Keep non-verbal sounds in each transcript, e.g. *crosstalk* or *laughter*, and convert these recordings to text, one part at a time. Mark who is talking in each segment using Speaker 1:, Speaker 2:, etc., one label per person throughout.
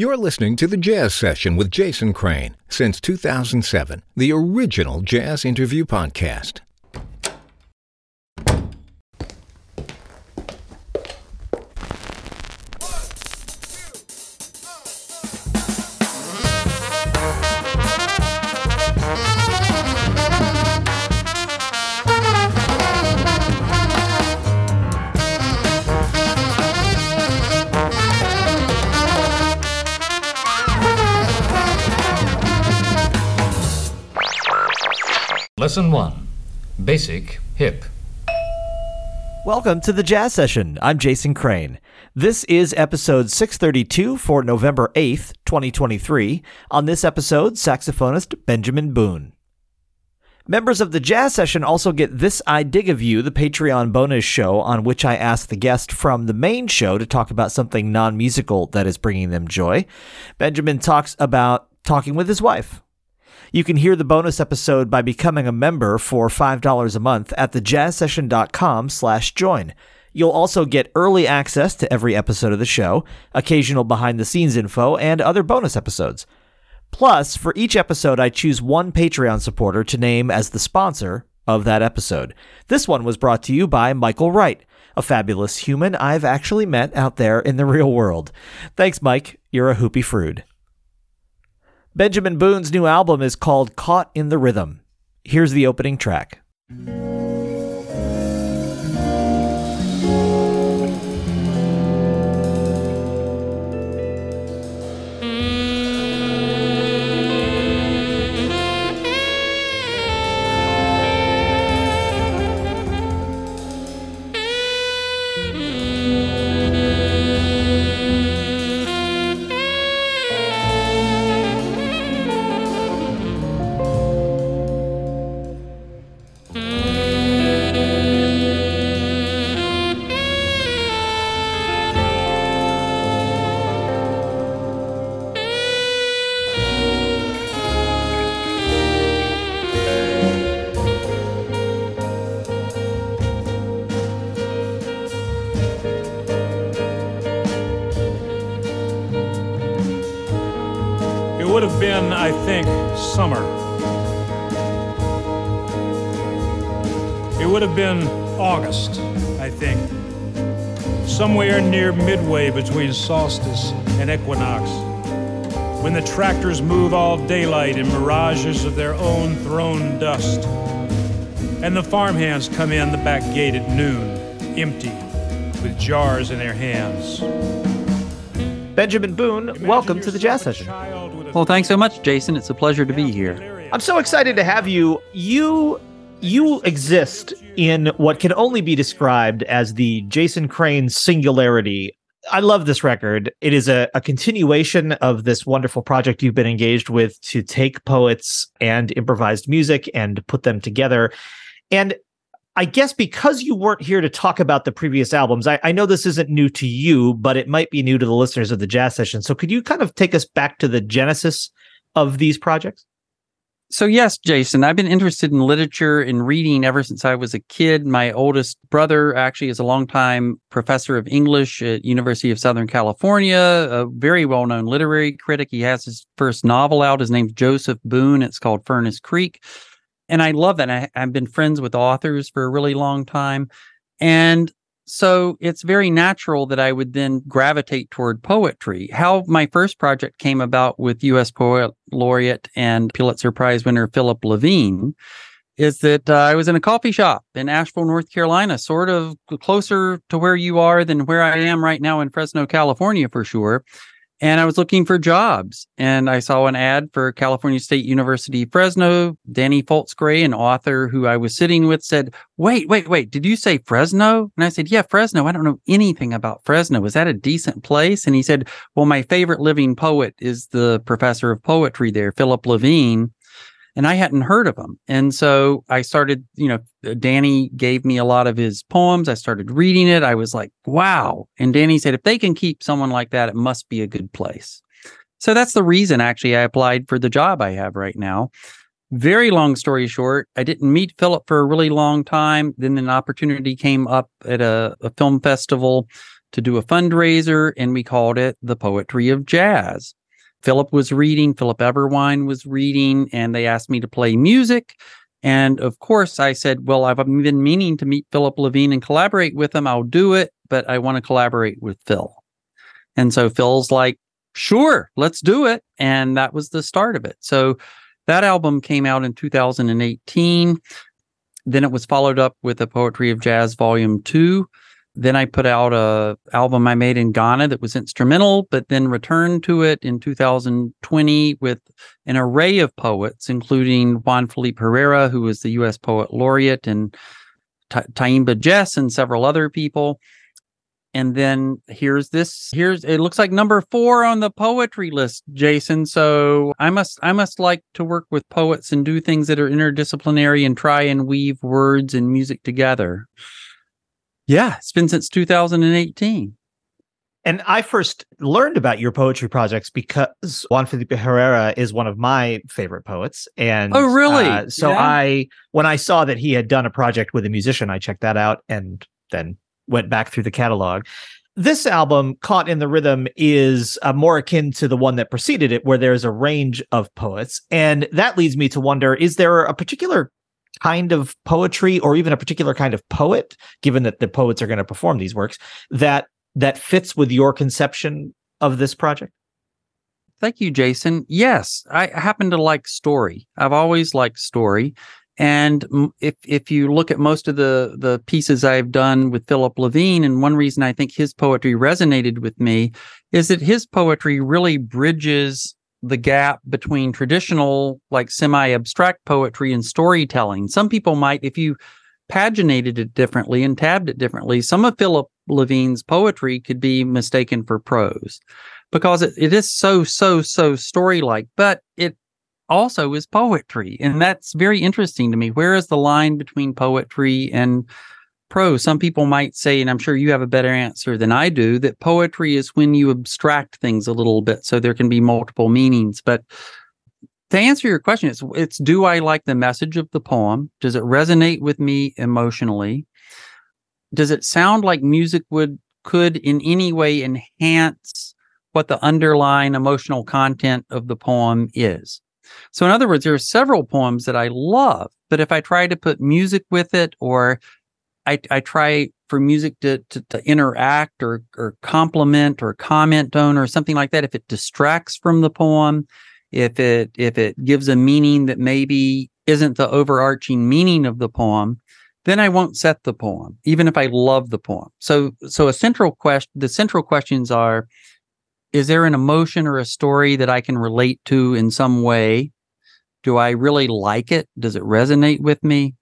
Speaker 1: You're listening to the Jazz Session with Jason Crane since 2007, the original jazz interview podcast.
Speaker 2: Lesson 1 Basic Hip.
Speaker 3: Welcome to the Jazz Session. I'm Jason Crane. This is episode 632 for November 8th, 2023. On this episode, saxophonist Benjamin Boone. Members of the Jazz Session also get This I Dig of You, the Patreon bonus show on which I ask the guest from the main show to talk about something non musical that is bringing them joy. Benjamin talks about talking with his wife. You can hear the bonus episode by becoming a member for $5 a month at thejazzsession.com slash join. You'll also get early access to every episode of the show, occasional behind the scenes info, and other bonus episodes. Plus, for each episode, I choose one Patreon supporter to name as the sponsor of that episode. This one was brought to you by Michael Wright, a fabulous human I've actually met out there in the real world. Thanks, Mike. You're a hoopy frood. Benjamin Boone's new album is called Caught in the Rhythm. Here's the opening track.
Speaker 4: Would have been, I think, summer. It would have been August, I think. Somewhere near midway between solstice and equinox. When the tractors move all daylight in mirages of their own thrown dust. And the farmhands come in the back gate at noon, empty, with jars in their hands.
Speaker 3: Benjamin Boone, welcome to the Jazz Session.
Speaker 5: Well, thanks so much, Jason. It's a pleasure to be here.
Speaker 3: I'm so excited to have you. You you exist in what can only be described as the Jason Crane singularity. I love this record. It is a, a continuation of this wonderful project you've been engaged with to take poets and improvised music and put them together. And I guess because you weren't here to talk about the previous albums, I, I know this isn't new to you, but it might be new to the listeners of the jazz session. So could you kind of take us back to the genesis of these projects?
Speaker 5: So, yes, Jason, I've been interested in literature and reading ever since I was a kid. My oldest brother actually is a longtime professor of English at University of Southern California, a very well-known literary critic. He has his first novel out. His name's Joseph Boone. It's called Furnace Creek. And I love that. I, I've been friends with authors for a really long time. And so it's very natural that I would then gravitate toward poetry. How my first project came about with U.S. Poet Laureate and Pulitzer Prize winner Philip Levine is that uh, I was in a coffee shop in Asheville, North Carolina, sort of closer to where you are than where I am right now in Fresno, California, for sure. And I was looking for jobs and I saw an ad for California State University Fresno. Danny Foltz Gray, an author who I was sitting with, said, Wait, wait, wait, did you say Fresno? And I said, Yeah, Fresno. I don't know anything about Fresno. Is that a decent place? And he said, Well, my favorite living poet is the professor of poetry there, Philip Levine and I hadn't heard of him. And so I started, you know, uh, Danny gave me a lot of his poems. I started reading it. I was like, wow. And Danny said, if they can keep someone like that, it must be a good place. So that's the reason actually I applied for the job I have right now. Very long story short, I didn't meet Philip for a really long time. Then an opportunity came up at a, a film festival to do a fundraiser, and we called it the Poetry of Jazz. Philip was reading, Philip Everwine was reading, and they asked me to play music. And of course, I said, Well, I've been meaning to meet Philip Levine and collaborate with him. I'll do it, but I want to collaborate with Phil. And so Phil's like, Sure, let's do it. And that was the start of it. So that album came out in 2018. Then it was followed up with the Poetry of Jazz Volume 2. Then I put out a album I made in Ghana that was instrumental, but then returned to it in 2020 with an array of poets, including Juan Felipe Herrera, who was the U.S. Poet Laureate, and Tyehimba Jess, and several other people. And then here's this. Here's it looks like number four on the poetry list, Jason. So I must I must like to work with poets and do things that are interdisciplinary and try and weave words and music together. Yeah, it's been since 2018.
Speaker 3: And I first learned about your poetry projects because Juan Felipe Herrera is one of my favorite poets. And
Speaker 5: oh, really?
Speaker 3: Uh, so yeah. I, when I saw that he had done a project with a musician, I checked that out and then went back through the catalog. This album, Caught in the Rhythm, is uh, more akin to the one that preceded it, where there's a range of poets. And that leads me to wonder is there a particular kind of poetry or even a particular kind of poet given that the poets are going to perform these works that that fits with your conception of this project?
Speaker 5: Thank you jason. Yes i happen to like story. I've always liked story. And if if you look at most of the the pieces I've done with Philip Levine, and one reason I think his poetry resonated with me is that his poetry really bridges the gap between traditional, like semi abstract poetry and storytelling. Some people might, if you paginated it differently and tabbed it differently, some of Philip Levine's poetry could be mistaken for prose because it, it is so, so, so story like, but it also is poetry. And that's very interesting to me. Where is the line between poetry and prose. Some people might say, and I'm sure you have a better answer than I do, that poetry is when you abstract things a little bit so there can be multiple meanings. But to answer your question, it's it's do I like the message of the poem? Does it resonate with me emotionally? Does it sound like music would could in any way enhance what the underlying emotional content of the poem is? So in other words, there are several poems that I love, but if I try to put music with it or I, I try for music to, to, to interact or, or complement or comment on or something like that. If it distracts from the poem, if it if it gives a meaning that maybe isn't the overarching meaning of the poem, then I won't set the poem, even if I love the poem. So so a central question the central questions are is there an emotion or a story that I can relate to in some way? Do I really like it? Does it resonate with me?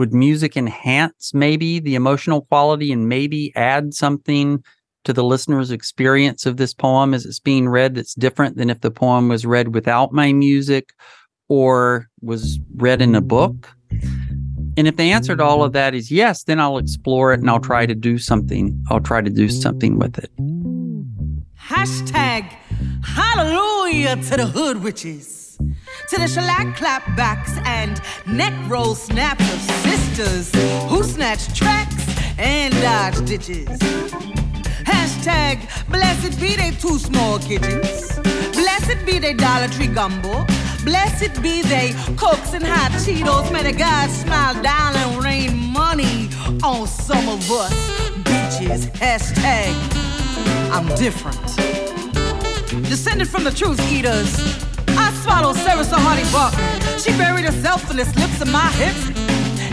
Speaker 5: Would music enhance maybe the emotional quality and maybe add something to the listener's experience of this poem as it's being read that's different than if the poem was read without my music or was read in a book? And if the answer to all of that is yes, then I'll explore it and I'll try to do something. I'll try to do something with it.
Speaker 6: Hashtag hallelujah to the hood witches to the shellac clapbacks and neck roll snaps of sisters who snatch tracks and dodge ditches. Hashtag blessed be they two small kitchens. Blessed be they Dollar Tree gumbo. Blessed be they cokes and hot Cheetos. May the God smile down and rain money on some of us bitches. Hashtag I'm different. Descended from the truth eaters swallowed Sarah so Hardy Buck. She buried herself in the slips of my hips.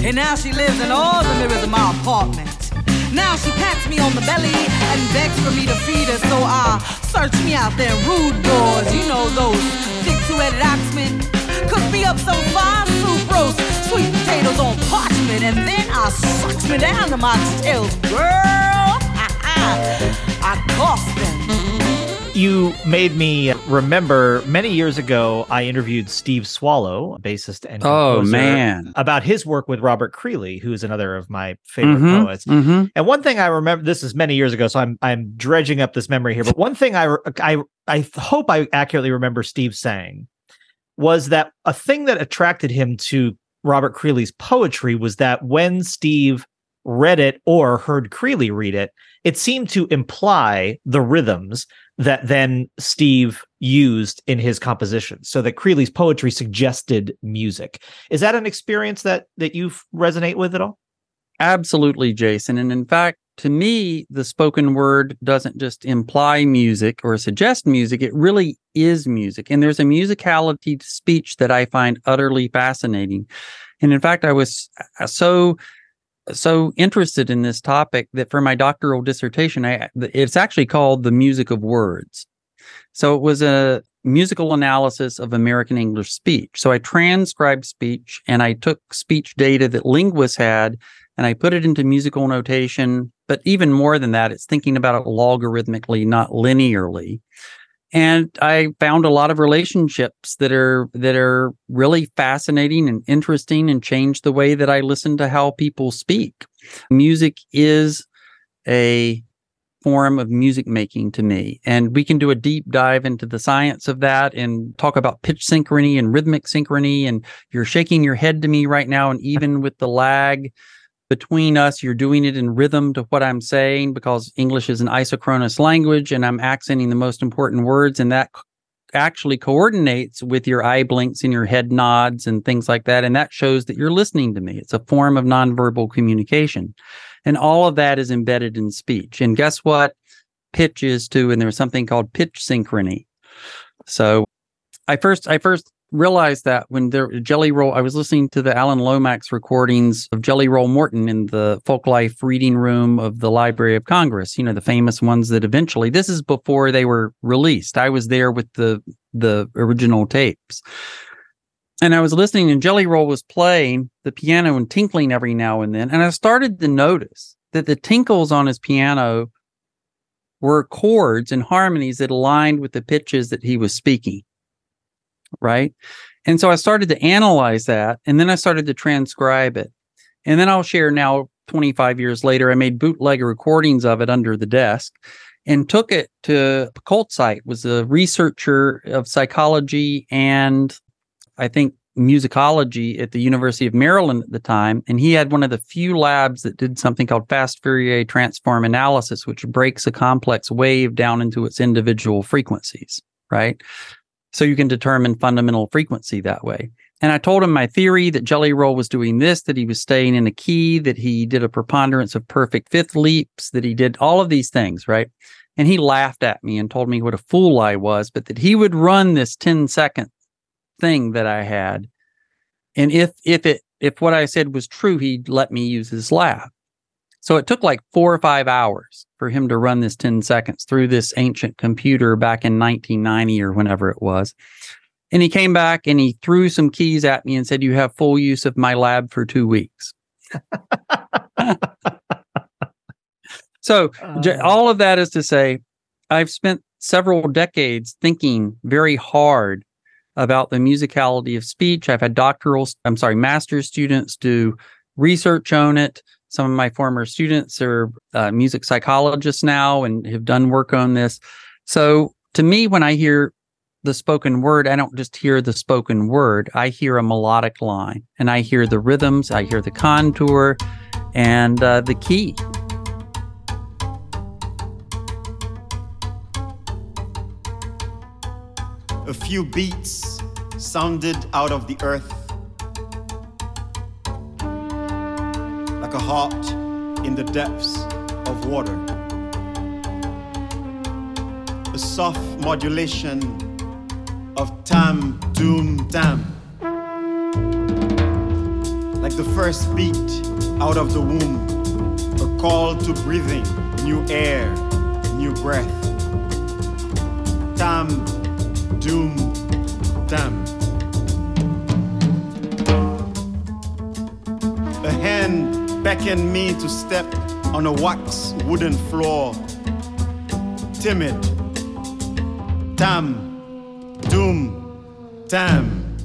Speaker 6: And now she lives in all the mirrors of my apartment. Now she pats me on the belly and begs for me to feed her, so I search me out there rude boys, you know those thick two-headed oxmen. Cook me up some fine soup roast, sweet potatoes on parchment, and then I sucks me down to my tails, girl. *laughs* I cost them
Speaker 3: you made me uh, remember many years ago I interviewed Steve Swallow, a bassist and
Speaker 5: oh man,
Speaker 3: about his work with Robert Creeley, who is another of my favorite
Speaker 5: mm-hmm,
Speaker 3: poets.
Speaker 5: Mm-hmm.
Speaker 3: And one thing I remember, this is many years ago, so I'm I'm dredging up this memory here. But one thing I I I hope I accurately remember Steve saying was that a thing that attracted him to Robert Creeley's poetry was that when Steve read it or heard Creeley read it, it seemed to imply the rhythms that then Steve used in his composition. So that Creeley's poetry suggested music. Is that an experience that that you resonate with at all?
Speaker 5: Absolutely, Jason. And in fact, to me, the spoken word doesn't just imply music or suggest music, it really is music. And there's a musicality to speech that I find utterly fascinating. And in fact, I was uh, so so interested in this topic that for my doctoral dissertation, I it's actually called the music of words. So it was a musical analysis of American English speech. So I transcribed speech and I took speech data that linguists had and I put it into musical notation. But even more than that, it's thinking about it logarithmically, not linearly. And I found a lot of relationships that are that are really fascinating and interesting and change the way that I listen to how people speak. Music is a form of music making to me. And we can do a deep dive into the science of that and talk about pitch synchrony and rhythmic synchrony. And you're shaking your head to me right now. And even with the lag, between us. You're doing it in rhythm to what I'm saying because English is an isochronous language and I'm accenting the most important words. And that actually coordinates with your eye blinks and your head nods and things like that. And that shows that you're listening to me. It's a form of nonverbal communication. And all of that is embedded in speech. And guess what? Pitch is too. And there's something called pitch synchrony. So I first, I first realized that when there Jelly Roll, I was listening to the Alan Lomax recordings of Jelly Roll Morton in the Folklife reading room of the Library of Congress. You know, the famous ones that eventually. This is before they were released. I was there with the the original tapes. And I was listening, and Jelly Roll was playing the piano and tinkling every now and then. And I started to notice that the tinkles on his piano were chords and harmonies that aligned with the pitches that he was speaking right? And so I started to analyze that and then I started to transcribe it. And then I'll share now 25 years later, I made bootleg recordings of it under the desk and took it to Coltsite, was a researcher of psychology and I think musicology at the University of Maryland at the time. And he had one of the few labs that did something called fast Fourier transform analysis, which breaks a complex wave down into its individual frequencies, right? So you can determine fundamental frequency that way. And I told him my theory that Jelly Roll was doing this, that he was staying in a key, that he did a preponderance of perfect fifth leaps, that he did all of these things, right? And he laughed at me and told me what a fool I was, but that he would run this 10 second thing that I had. And if if it if what I said was true, he'd let me use his lab. So it took like four or five hours for him to run this 10 seconds through this ancient computer back in 1990 or whenever it was. And he came back and he threw some keys at me and said, You have full use of my lab for two weeks. *laughs* so, *laughs* uh, all of that is to say, I've spent several decades thinking very hard about the musicality of speech. I've had doctoral, I'm sorry, master's students do research on it. Some of my former students are uh, music psychologists now and have done work on this. So to me, when I hear the spoken word, I don't just hear the spoken word. I hear a melodic line and I hear the rhythms, I hear the contour and uh, the key.
Speaker 7: A few beats sounded out of the earth heart in the depths of water. A soft modulation of tam, doom, tam. Like the first beat out of the womb, a call to breathing, new air, new breath. Tam, doom, tam. Hand beckon me to step on a wax wooden floor. Timid. Tam. Doom. Tam.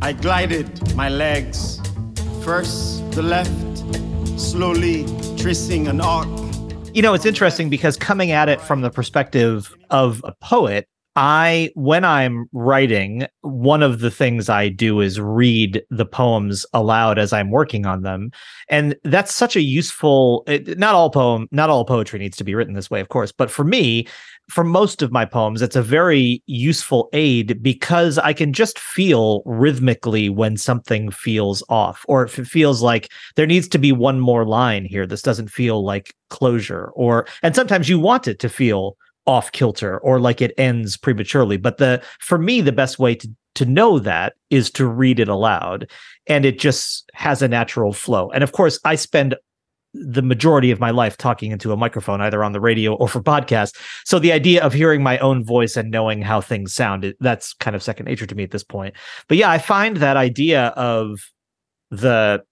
Speaker 7: I glided my legs. First the left, slowly tracing an arc.
Speaker 3: You know, it's interesting because coming at it from the perspective of a poet, I, when I'm writing, one of the things I do is read the poems aloud as I'm working on them. And that's such a useful, it, not all poem, not all poetry needs to be written this way, of course. But for me, for most of my poems, it's a very useful aid because I can just feel rhythmically when something feels off, or if it feels like there needs to be one more line here. This doesn't feel like closure, or, and sometimes you want it to feel off kilter or like it ends prematurely. But the for me the best way to to know that is to read it aloud and it just has a natural flow. And of course i spend the majority of my life talking into a microphone either on the radio or for podcasts. So the idea of hearing my own voice and knowing how things sound that's kind of second nature to me at this point. But yeah i find that idea of the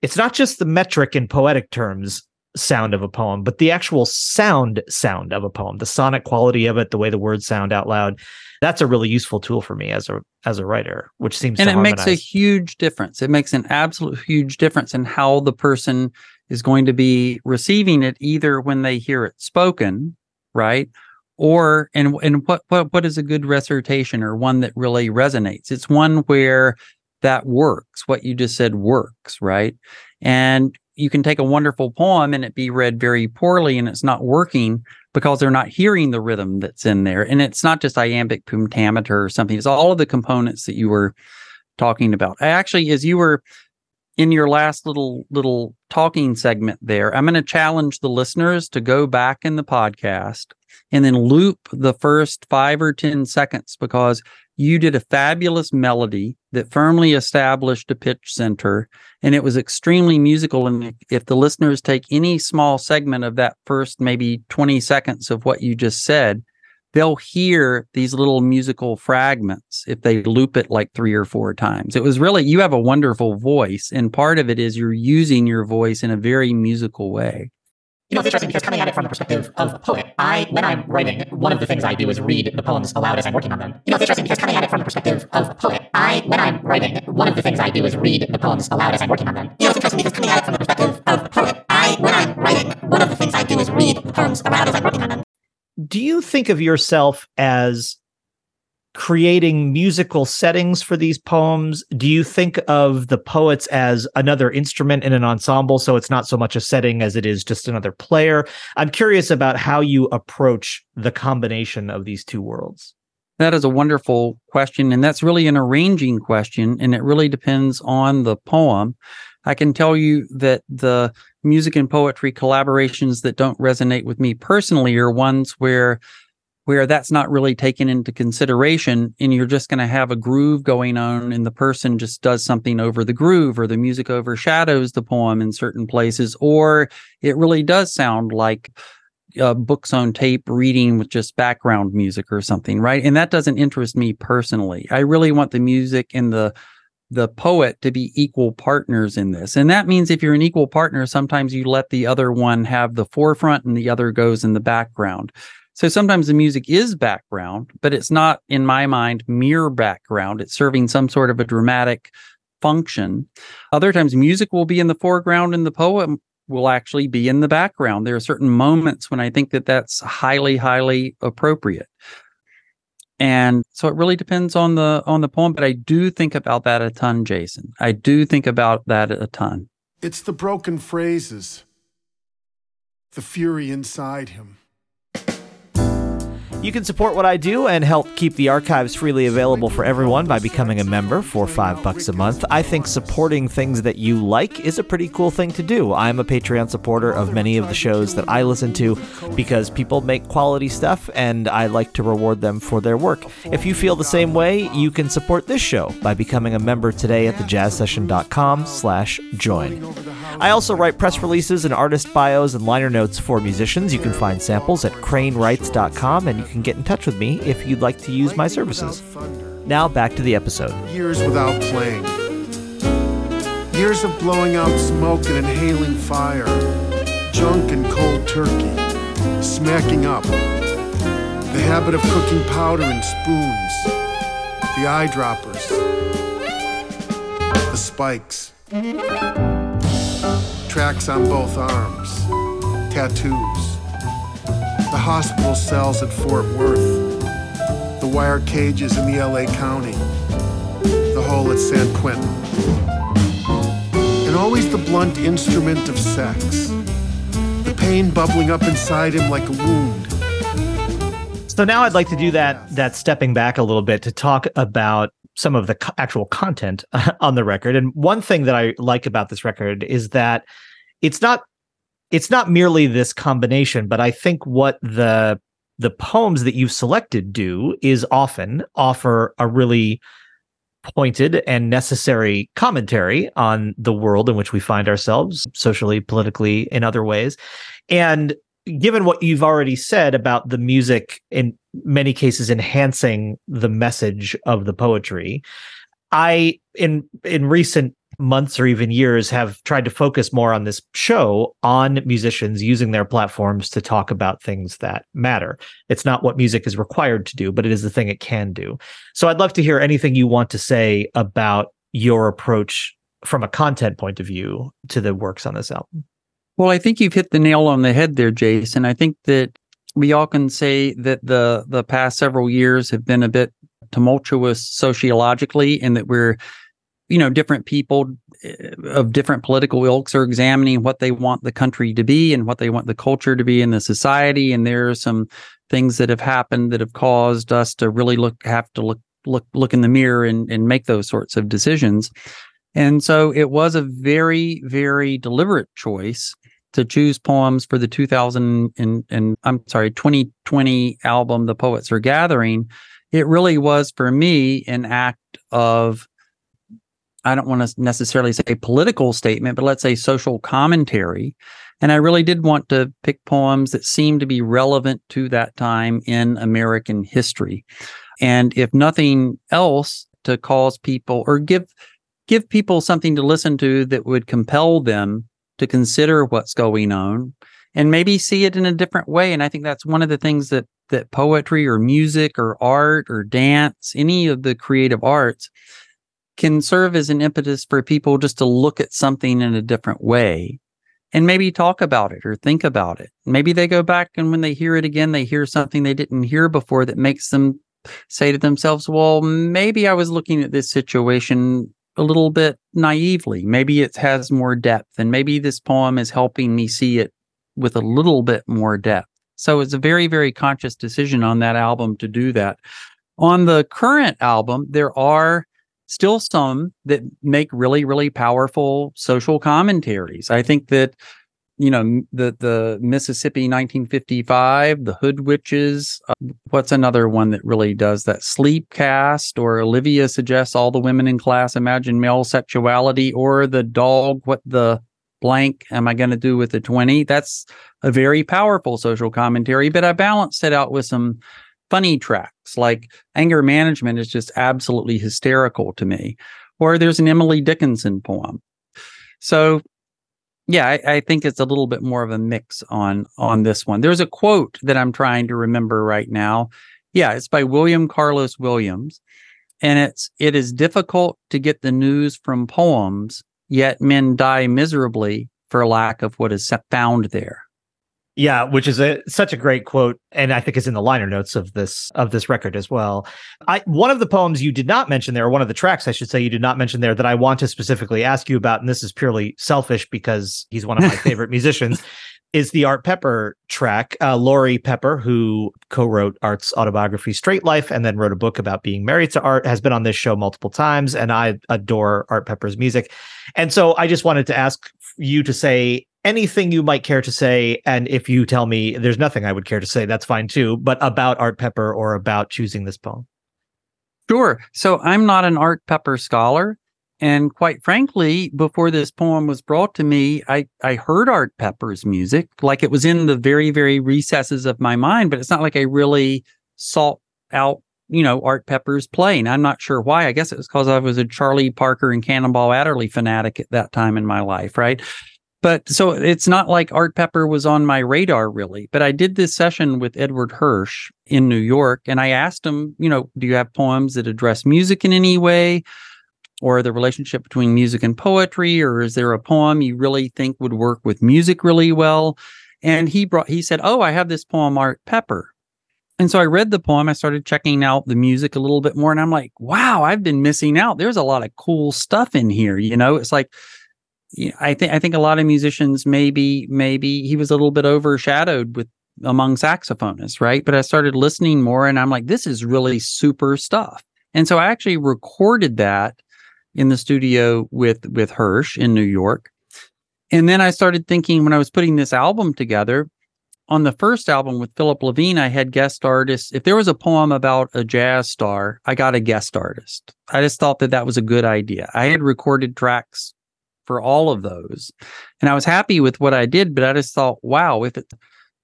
Speaker 3: it's not just the metric in poetic terms sound of a poem, but the actual sound sound of a poem, the sonic quality of it, the way the words sound out loud. That's a really useful tool for me as a as a writer, which seems
Speaker 5: and it
Speaker 3: harmonize.
Speaker 5: makes a huge difference. It makes an absolute huge difference in how the person is going to be receiving it, either when they hear it spoken, right, or and and what what what is a good recitation or one that really resonates. It's one where that works. What you just said works, right? And you can take a wonderful poem and it be read very poorly and it's not working because they're not hearing the rhythm that's in there. And it's not just iambic pentameter or something. It's all of the components that you were talking about. I actually, as you were in your last little little talking segment there, I'm going to challenge the listeners to go back in the podcast and then loop the first five or 10 seconds because you did a fabulous melody that firmly established a pitch center and it was extremely musical. And if the listeners take any small segment of that first maybe 20 seconds of what you just said they'll hear these little musical fragments if they loop it like three or four times. It was really you have a wonderful voice and part of it is you're using your voice in a very musical way.
Speaker 8: You know, it's interesting because coming at it from the perspective of a poet, I, when I'm writing, one of the things I do is read the poems aloud as I'm working on them. You know, it's interesting because coming at it from the perspective of a poet, I, when I'm writing, one of the things I do is read the poems aloud as I'm working on them. You know, it's interesting because coming at it from the perspective of poet, I, when I'm writing, one of the things I do is read the poems aloud as I'm working on them.
Speaker 3: Do you think of yourself as creating musical settings for these poems do you think of the poets as another instrument in an ensemble so it's not so much a setting as it is just another player i'm curious about how you approach the combination of these two worlds
Speaker 5: that is a wonderful question and that's really an arranging question and it really depends on the poem. I can tell you that the music and poetry collaborations that don't resonate with me personally are ones where where that's not really taken into consideration and you're just going to have a groove going on and the person just does something over the groove or the music overshadows the poem in certain places or it really does sound like uh, books on tape reading with just background music or something right and that doesn't interest me personally i really want the music and the the poet to be equal partners in this. And that means if you're an equal partner, sometimes you let the other one have the forefront and the other goes in the background. So sometimes the music is background, but it's not, in my mind, mere background. It's serving some sort of a dramatic function. Other times, music will be in the foreground and the poem will actually be in the background. There are certain moments when I think that that's highly, highly appropriate. And so it really depends on the on the poem, but I do think about that a ton, Jason. I do think about that a ton.
Speaker 9: It's the broken phrases, the fury inside him.
Speaker 3: You can support what I do and help keep the archives freely available for everyone by becoming a member for five bucks a month. I think supporting things that you like is a pretty cool thing to do. I'm a Patreon supporter of many of the shows that I listen to because people make quality stuff and I like to reward them for their work. If you feel the same way, you can support this show by becoming a member today at thejazzsession.com slash join. I also write press releases and artist bios and liner notes for musicians. You can find samples at cranewrites.com and you can get in touch with me if you'd like to use my services. Now back to the episode.
Speaker 9: Years without playing. Years of blowing out smoke and inhaling fire. Junk and cold turkey. Smacking up. The habit of cooking powder in spoons. The eyedroppers. The spikes. Tracks on both arms. Tattoos the hospital cells at Fort Worth, the wire cages in the LA County, the hole at San Quentin, and always the blunt instrument of sex, the pain bubbling up inside him like a wound.
Speaker 3: So now I'd like to do that that stepping back a little bit to talk about some of the co- actual content *laughs* on the record. And one thing that I like about this record is that it's not it's not merely this combination, but I think what the the poems that you've selected do is often offer a really pointed and necessary commentary on the world in which we find ourselves socially, politically, in other ways. And given what you've already said about the music in many cases enhancing the message of the poetry, I in in recent months or even years have tried to focus more on this show on musicians using their platforms to talk about things that matter. It's not what music is required to do, but it is the thing it can do. So I'd love to hear anything you want to say about your approach from a content point of view to the works on this album.
Speaker 5: Well, I think you've hit the nail on the head there, Jason. I think that we all can say that the the past several years have been a bit tumultuous sociologically, and that we're, you know, different people eh, of different political ilks are examining what they want the country to be and what they want the culture to be in the society. And there are some things that have happened that have caused us to really look have to look look look in the mirror and, and make those sorts of decisions. And so it was a very, very deliberate choice to choose poems for the 2000 and, and I'm sorry, 2020 album, The Poets Are Gathering, it really was for me an act of, I don't want to necessarily say a political statement, but let's say social commentary. And I really did want to pick poems that seemed to be relevant to that time in American history. And if nothing else, to cause people or give give people something to listen to that would compel them to consider what's going on and maybe see it in a different way. And I think that's one of the things that that poetry or music or art or dance, any of the creative arts can serve as an impetus for people just to look at something in a different way and maybe talk about it or think about it. Maybe they go back and when they hear it again, they hear something they didn't hear before that makes them say to themselves, well, maybe I was looking at this situation a little bit naively. Maybe it has more depth, and maybe this poem is helping me see it with a little bit more depth. So it's a very, very conscious decision on that album to do that. On the current album, there are still some that make really, really powerful social commentaries. I think that you know the the Mississippi 1955, the Hood Witches. Uh, what's another one that really does that? Sleep Cast, or Olivia suggests all the women in class imagine male sexuality, or the dog. What the blank am I going to do with the 20? That's a very powerful social commentary, but I balanced it out with some funny tracks like anger management is just absolutely hysterical to me. Or there's an Emily Dickinson poem. So yeah, I, I, think it's a little bit more of a mix on on this one. There's a quote that I'm trying to remember right now. Yeah, it's by William Carlos Williams, and it's it is difficult to get the news from poems, yet men die miserably for lack of what is found there.
Speaker 3: Yeah, which is a such a great quote, and I think is in the liner notes of this of this record as well. I one of the poems you did not mention there, or one of the tracks I should say you did not mention there that I want to specifically ask you about, and this is purely selfish because he's one of my *laughs* favorite musicians, is the Art Pepper track. Uh, Laurie Pepper, who co-wrote Art's autobiography Straight Life and then wrote a book about being married to Art, has been on this show multiple times, and I adore Art Pepper's music. And so I just wanted to ask you to say anything you might care to say. And if you tell me there's nothing I would care to say, that's fine too, but about Art Pepper or about choosing this poem.
Speaker 5: Sure. So I'm not an Art Pepper scholar. And quite frankly, before this poem was brought to me, I, I heard Art Pepper's music, like it was in the very, very recesses of my mind, but it's not like I really sought out, you know, Art Pepper's playing. I'm not sure why. I guess it was because I was a Charlie Parker and Cannonball Adderley fanatic at that time in my life, right? But so it's not like Art Pepper was on my radar really. But I did this session with Edward Hirsch in New York and I asked him, you know, do you have poems that address music in any way? Or the relationship between music and poetry, or is there a poem you really think would work with music really well? And he brought he said, Oh, I have this poem, Art Pepper. And so I read the poem. I started checking out the music a little bit more, and I'm like, wow, I've been missing out. There's a lot of cool stuff in here. You know, it's like I think I think a lot of musicians maybe maybe he was a little bit overshadowed with among saxophonists, right? But I started listening more, and I'm like, this is really super stuff. And so I actually recorded that in the studio with with Hirsch in New York. And then I started thinking when I was putting this album together, on the first album with Philip Levine, I had guest artists. If there was a poem about a jazz star, I got a guest artist. I just thought that that was a good idea. I had recorded tracks for all of those, and I was happy with what I did. But I just thought, wow, if it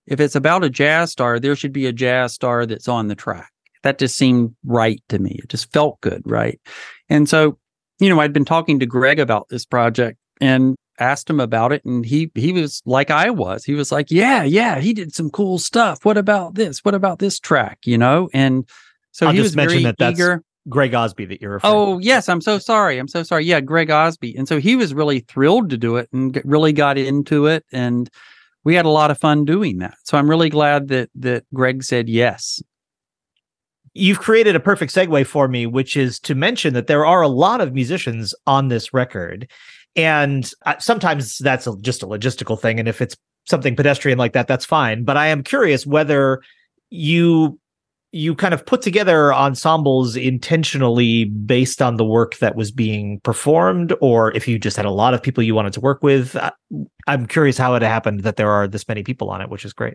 Speaker 5: if it's about a jazz star, there should be a jazz star that's on the track. That just seemed right to me. It just felt good, right? And so, you know, I'd been talking to Greg about this project, and asked him about it and he he was like I was. He was like, "Yeah, yeah, he did some cool stuff. What about this? What about this track?" You know? And so
Speaker 3: I'll
Speaker 5: he
Speaker 3: just
Speaker 5: was very
Speaker 3: that that's
Speaker 5: eager.
Speaker 3: Greg Osby that you're referring.
Speaker 5: Oh, yes, I'm so sorry. I'm so sorry. Yeah, Greg Osby. And so he was really thrilled to do it and get, really got into it and we had a lot of fun doing that. So I'm really glad that that Greg said yes.
Speaker 3: You've created a perfect segue for me, which is to mention that there are a lot of musicians on this record. And uh, sometimes that's a, just a logistical thing. And if it's something pedestrian like that, that's fine. But I am curious whether you you kind of put together ensembles intentionally based on the work that was being performed or if you just had a lot of people you wanted to work with Uh, i'm curious how it happened that there are this many people on it which is great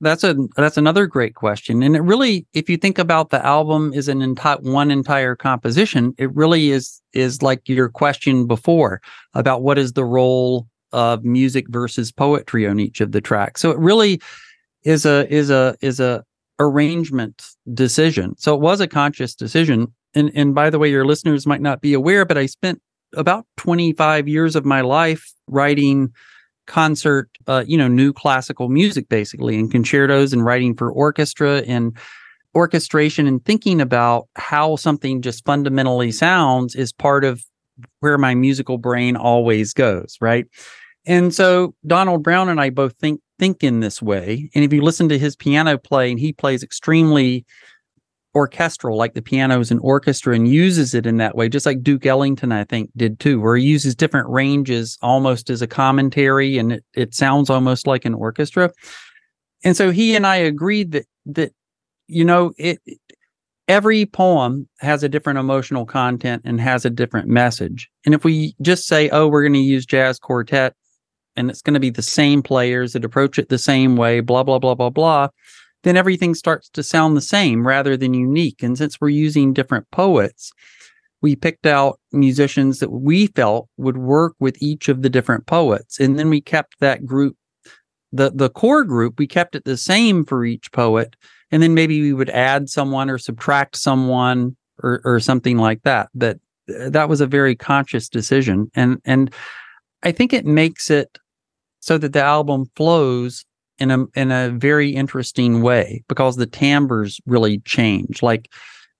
Speaker 5: That's a that's another great question. And it really, if you think about the album is an entire one entire composition, it really is is like your question before about what is the role of music versus poetry on each of the tracks. So it really is a is a is a arrangement decision. So it was a conscious decision. And and by the way, your listeners might not be aware, but I spent about 25 years of my life writing concert, uh, you know, new classical music basically, and concertos and writing for orchestra and orchestration and thinking about how something just fundamentally sounds is part of where my musical brain always goes, right? And so Donald Brown and I both think think in this way. And if you listen to his piano play, and he plays extremely orchestral, like the piano is an orchestra and uses it in that way, just like Duke Ellington, I think, did too, where he uses different ranges almost as a commentary and it, it sounds almost like an orchestra. And so he and I agreed that that, you know, it every poem has a different emotional content and has a different message. And if we just say, oh, we're going to use jazz quartet and it's going to be the same players that approach it the same way, blah, blah, blah, blah, blah, then everything starts to sound the same rather than unique. And since we're using different poets, we picked out musicians that we felt would work with each of the different poets. And then we kept that group, the, the core group, we kept it the same for each poet. And then maybe we would add someone or subtract someone or, or something like that. But that was a very conscious decision. And, and I think it makes it so that the album flows in a in a very interesting way because the timbres really change. Like,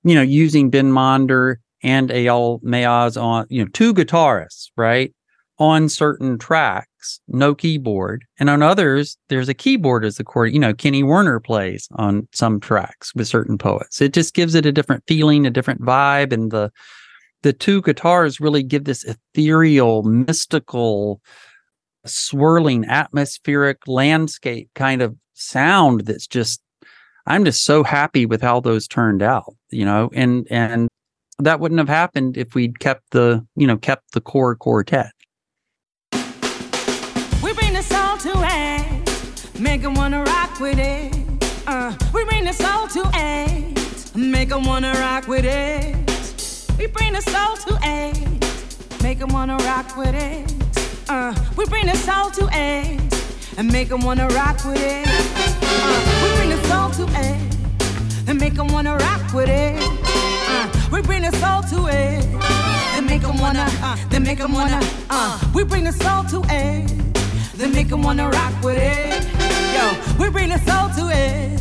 Speaker 5: you know, using Ben Monder and Eyal Maoz on, you know, two guitarists, right? On certain tracks, no keyboard. And on others, there's a keyboard as the chord. You know, Kenny Werner plays on some tracks with certain poets. It just gives it a different feeling, a different vibe. And the the two guitars really give this ethereal, mystical, swirling atmospheric landscape kind of sound that's just I'm just so happy with how those turned out, you know, and and that wouldn't have happened if we'd kept the, you know, kept the core quartet.
Speaker 6: We bring the soul to act, make 'em wanna rock with it. Uh, we bring the soul to act, make 'em wanna rock with it. We bring the soul to act, make 'em wanna rock with it. Uh, we bring the soul to act and make 'em wanna rock with it. Uh, we bring the soul to act and make 'em wanna rock with it. Uh, we bring the soul to it and make 'em wanna, uh, then make 'em wanna, uh, we bring the soul to it, then make 'em wanna rock with it. Yo, we bring the soul to it,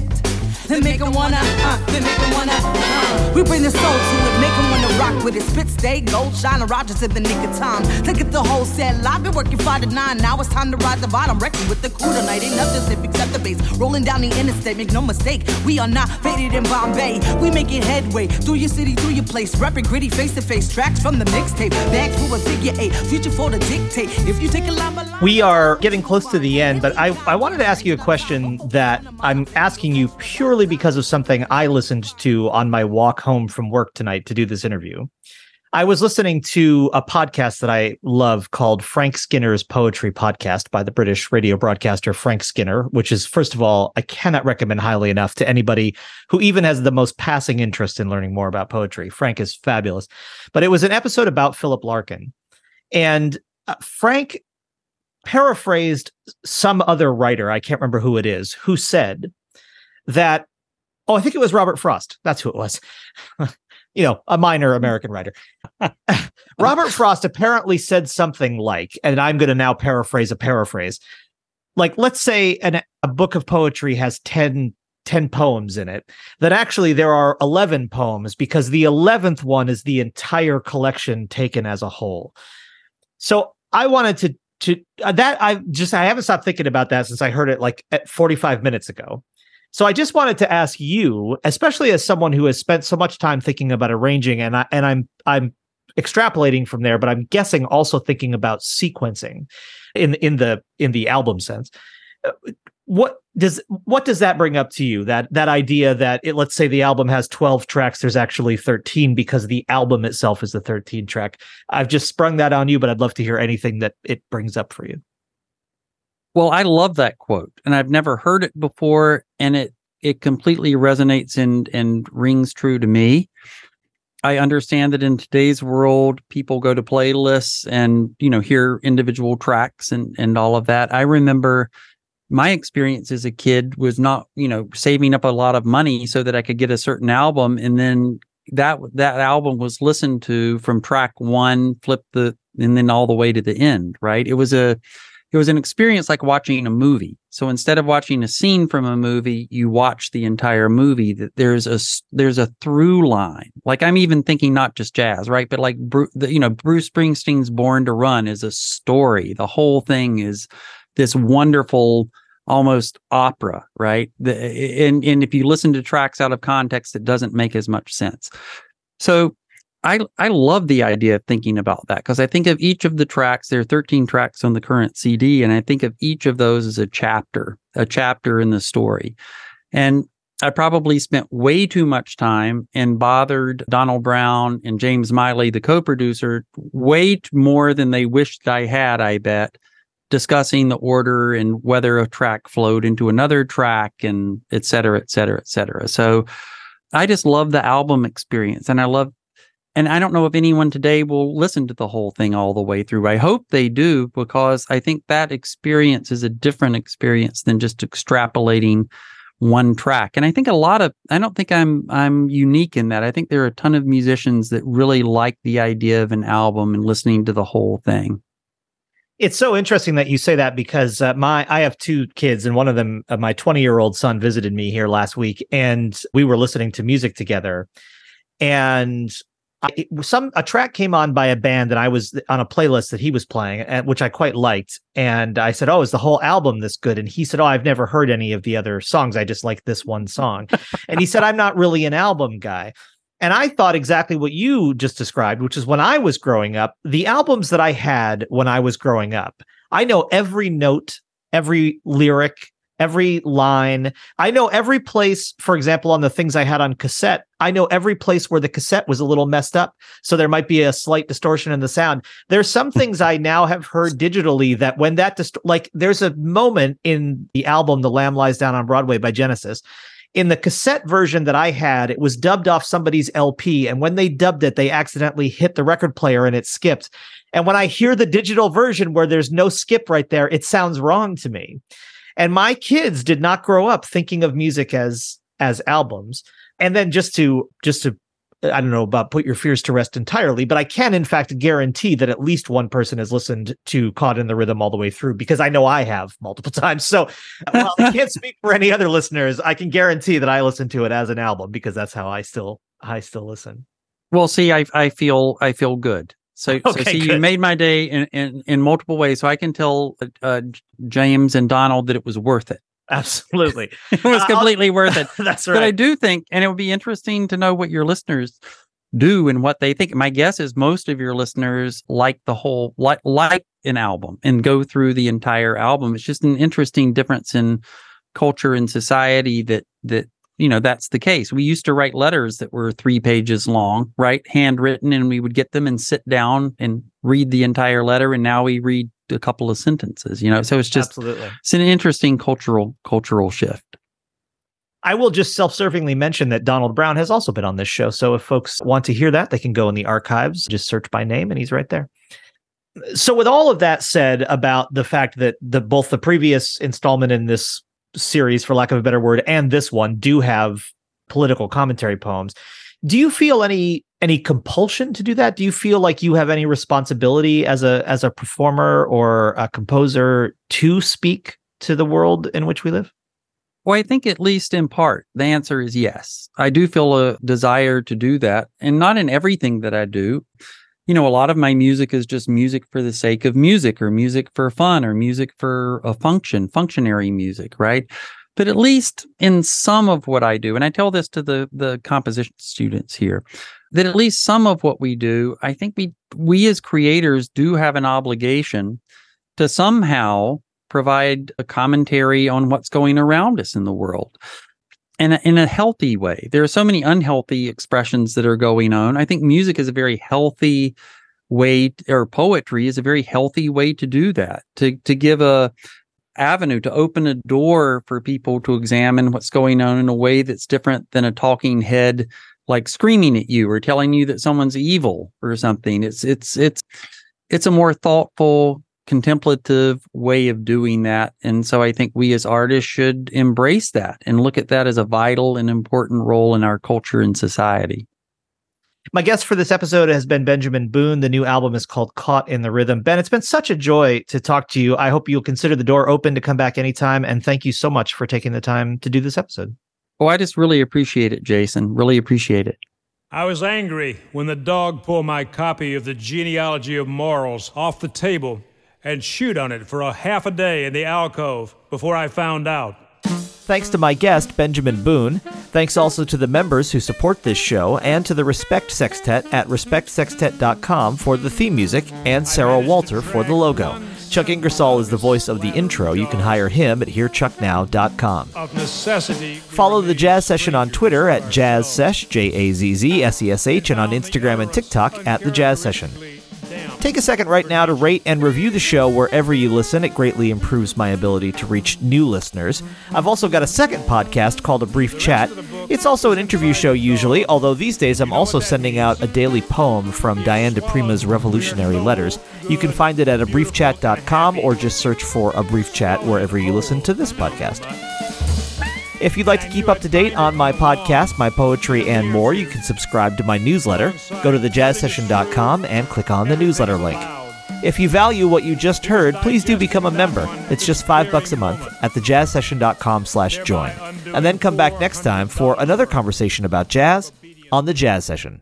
Speaker 6: then make 'em wanna, uh, make 'em wanna, uh, we bring the soul to it, make 'em wanna rock with it. Spit, stay, gold, shine, Rogers in the nick of time. To get the whole set live, been working five to nine. Now it's time to ride the bottom. Wrecking with the crew tonight. Ain't nothing sniff except the bass. Rolling down the interstate, make no mistake. We are not faded in Bombay. We making headway through your city, through your place. Rapping gritty, face to face. Tracks from the mixtape. Bags for a figure eight. Future for the dictate. If you take a line line.
Speaker 3: We are getting close to the end, but I, I wanted to ask you a question that I'm asking you purely because of something I listened to on my walk home from work tonight to do this interview. I was listening to a podcast that I love called Frank Skinner's Poetry Podcast by the British radio broadcaster Frank Skinner, which is, first of all, I cannot recommend highly enough to anybody who even has the most passing interest in learning more about poetry. Frank is fabulous. But it was an episode about Philip Larkin. And uh, Frank paraphrased some other writer, I can't remember who it is, who said that, oh, I think it was Robert Frost. That's who it was. *laughs* you know, a minor American writer. *laughs* Robert Frost apparently said something like, and I'm going to now paraphrase a paraphrase. Like, let's say an, a book of poetry has 10, 10 poems in it, that actually there are 11 poems because the 11th one is the entire collection taken as a whole. So I wanted to to uh, that I just I haven't stopped thinking about that since I heard it like at 45 minutes ago. So I just wanted to ask you, especially as someone who has spent so much time thinking about arranging and I and I'm I'm extrapolating from there, but I'm guessing also thinking about sequencing in in the in the album sense. Uh, what does what does that bring up to you? That that idea that it, let's say the album has 12 tracks there's actually 13 because the album itself is the 13 track. I've just sprung that on you but i'd love to hear anything that it brings up for you
Speaker 5: well i love that quote and i've never heard it before and it it completely resonates and and rings true to me i understand that in today's world people go to playlists and you know hear individual tracks and and all of that i remember my experience as a kid was not, you know, saving up a lot of money so that I could get a certain album and then that that album was listened to from track 1 flip the and then all the way to the end, right? It was a it was an experience like watching a movie. So instead of watching a scene from a movie, you watch the entire movie. That there's a there's a through line. Like I'm even thinking not just jazz, right? But like you know Bruce Springsteen's Born to Run is a story. The whole thing is this wonderful almost opera, right? The, and and if you listen to tracks out of context, it doesn't make as much sense. So I I love the idea of thinking about that because I think of each of the tracks. There are 13 tracks on the current CD, and I think of each of those as a chapter, a chapter in the story. And I probably spent way too much time and bothered Donald Brown and James Miley, the co-producer, way more than they wished I had. I bet discussing the order and whether a track flowed into another track and et cetera, et cetera, et cetera. So I just love the album experience and I love, and I don't know if anyone today will listen to the whole thing all the way through. I hope they do because I think that experience is a different experience than just extrapolating one track. And I think a lot of I don't think I'm I'm unique in that. I think there are a ton of musicians that really like the idea of an album and listening to the whole thing.
Speaker 3: It's so interesting that you say that because uh, my I have two kids and one of them uh, my 20 year old son visited me here last week and we were listening to music together and I, some a track came on by a band that I was on a playlist that he was playing, uh, which I quite liked. And I said, "Oh, is the whole album this good?" And he said, "Oh, I've never heard any of the other songs. I just like this one song." and he said, "I'm not really an album guy." And I thought exactly what you just described, which is when I was growing up, the albums that I had when I was growing up, I know every note, every lyric, every line. I know every place, for example, on the things I had on cassette, I know every place where the cassette was a little messed up. So there might be a slight distortion in the sound. There's some hmm. things I now have heard digitally that when that, dist- like, there's a moment in the album, The Lamb Lies Down on Broadway by Genesis in the cassette version that I had, it was dubbed off somebody's LP. And when they dubbed it, they accidentally hit the record player and it skipped. And when I hear the digital version where there's no skip right there, it sounds wrong to me. And my kids did not grow up thinking of music as as albums. And then just to just to I don't know about put your fears to rest entirely, but I can in fact guarantee that at least one person has listened to Caught in the Rhythm all the way through because I know I have multiple *laughs* times. So while I can't speak for any other listeners, I can guarantee that I listen to it as an album because that's how I still I still listen.
Speaker 5: Well, see, I I feel I feel good. *laughs* So,
Speaker 3: Okay,
Speaker 5: so see, you made my day in, in, in multiple ways. So I can tell uh, uh, James and Donald that it was worth it.
Speaker 3: Absolutely. *laughs*
Speaker 5: It was
Speaker 3: I'll-
Speaker 5: completely worth it. *laughs*
Speaker 3: That's right.
Speaker 5: But I do think, and it would be interesting to know what your listeners do and what they think. My guess is most of your listeners like the whole like like an album and go through the entire album. It's just an interesting difference in culture and society that that you know that's the case. We used to write letters that were three pages long, right, handwritten, and we would get them and sit down and read the entire letter. And now we read a couple of sentences. You know, so it's just
Speaker 3: Absolutely.
Speaker 5: it's an interesting cultural cultural shift.
Speaker 3: I will just self-servingly mention that Donald Brown has also been on this show. So if folks want to hear that, they can go in the archives, just search by name, and he's right there. So with all of that said about the fact that the both the previous installment in this series, for lack of a better word, and this one do have political commentary poems, do you feel any any compulsion to do that? Do you feel like you have any responsibility as a as a performer or a composer to speak to the world in which we live?
Speaker 5: Well, I think at least in part, the answer is yes. I do feel a desire to do that, and not in everything that I do. You know, a lot of my music is just music for the sake of music, or music for fun, or music for a function, functionary music, right? But at least in some of what I do, and I tell this to the the composition students here, that at least some of what we do, I think we we as creators do have an obligation to somehow provide a commentary on what's going around us in the world and in a healthy way. There are so many unhealthy expressions that are going on. I think music is a very healthy way or poetry is a very healthy way to do that. To to give a avenue to open a door for people to examine what's going on in a way that's different than a talking head like screaming at you or telling you that someone's evil or something. It's it's it's it's a more thoughtful contemplative way of doing that. And so I think we as artists should embrace that and look at that as a vital and important role in our culture and society.
Speaker 3: My guest for this episode has been Benjamin Boone. The new album is called Caught in the Rhythm. Ben, it's been such a joy to talk to you. I hope you'll consider the door open to come back anytime. And thank you so much for taking the time to do this episode.
Speaker 5: Oh, I just really appreciate it, Jason. Really appreciate it.
Speaker 4: I was angry when the dog pulled my copy of the Genealogy of Morals off the table and shoot on it for a half a day in the alcove before I found out.
Speaker 3: Thanks to my guest, Benjamin Boone. Thanks also to the members who support this show and to the Respect Sextet at respectsextet.com for the theme music and Sarah Walter for the logo. Chuck Ingersoll is the voice of the intro. You can hire him at hearchucknow.com.
Speaker 4: Of necessity.
Speaker 3: Follow the Jazz Session on Twitter at Jazz Sesh, J A Z Z S E S H, and on Instagram and TikTok at The Jazz Session. Take a second right now to rate and review the show wherever you listen. It greatly improves my ability to reach new listeners. I've also got a second podcast called A Brief Chat. It's also an interview show usually, although these days I'm also sending out a daily poem from Diane di Prima's Revolutionary Letters. You can find it at abriefchat.com or just search for A Brief Chat wherever you listen to this podcast. If you'd like to keep up to date on my podcast, my poetry, and more, you can subscribe to my newsletter. Go to thejazzsession.com and click on the newsletter link. If you value what you just heard, please do become a member. It's just five bucks a month at thejazzsession.com slash join. And then come back next time for another conversation about jazz on the Jazz Session.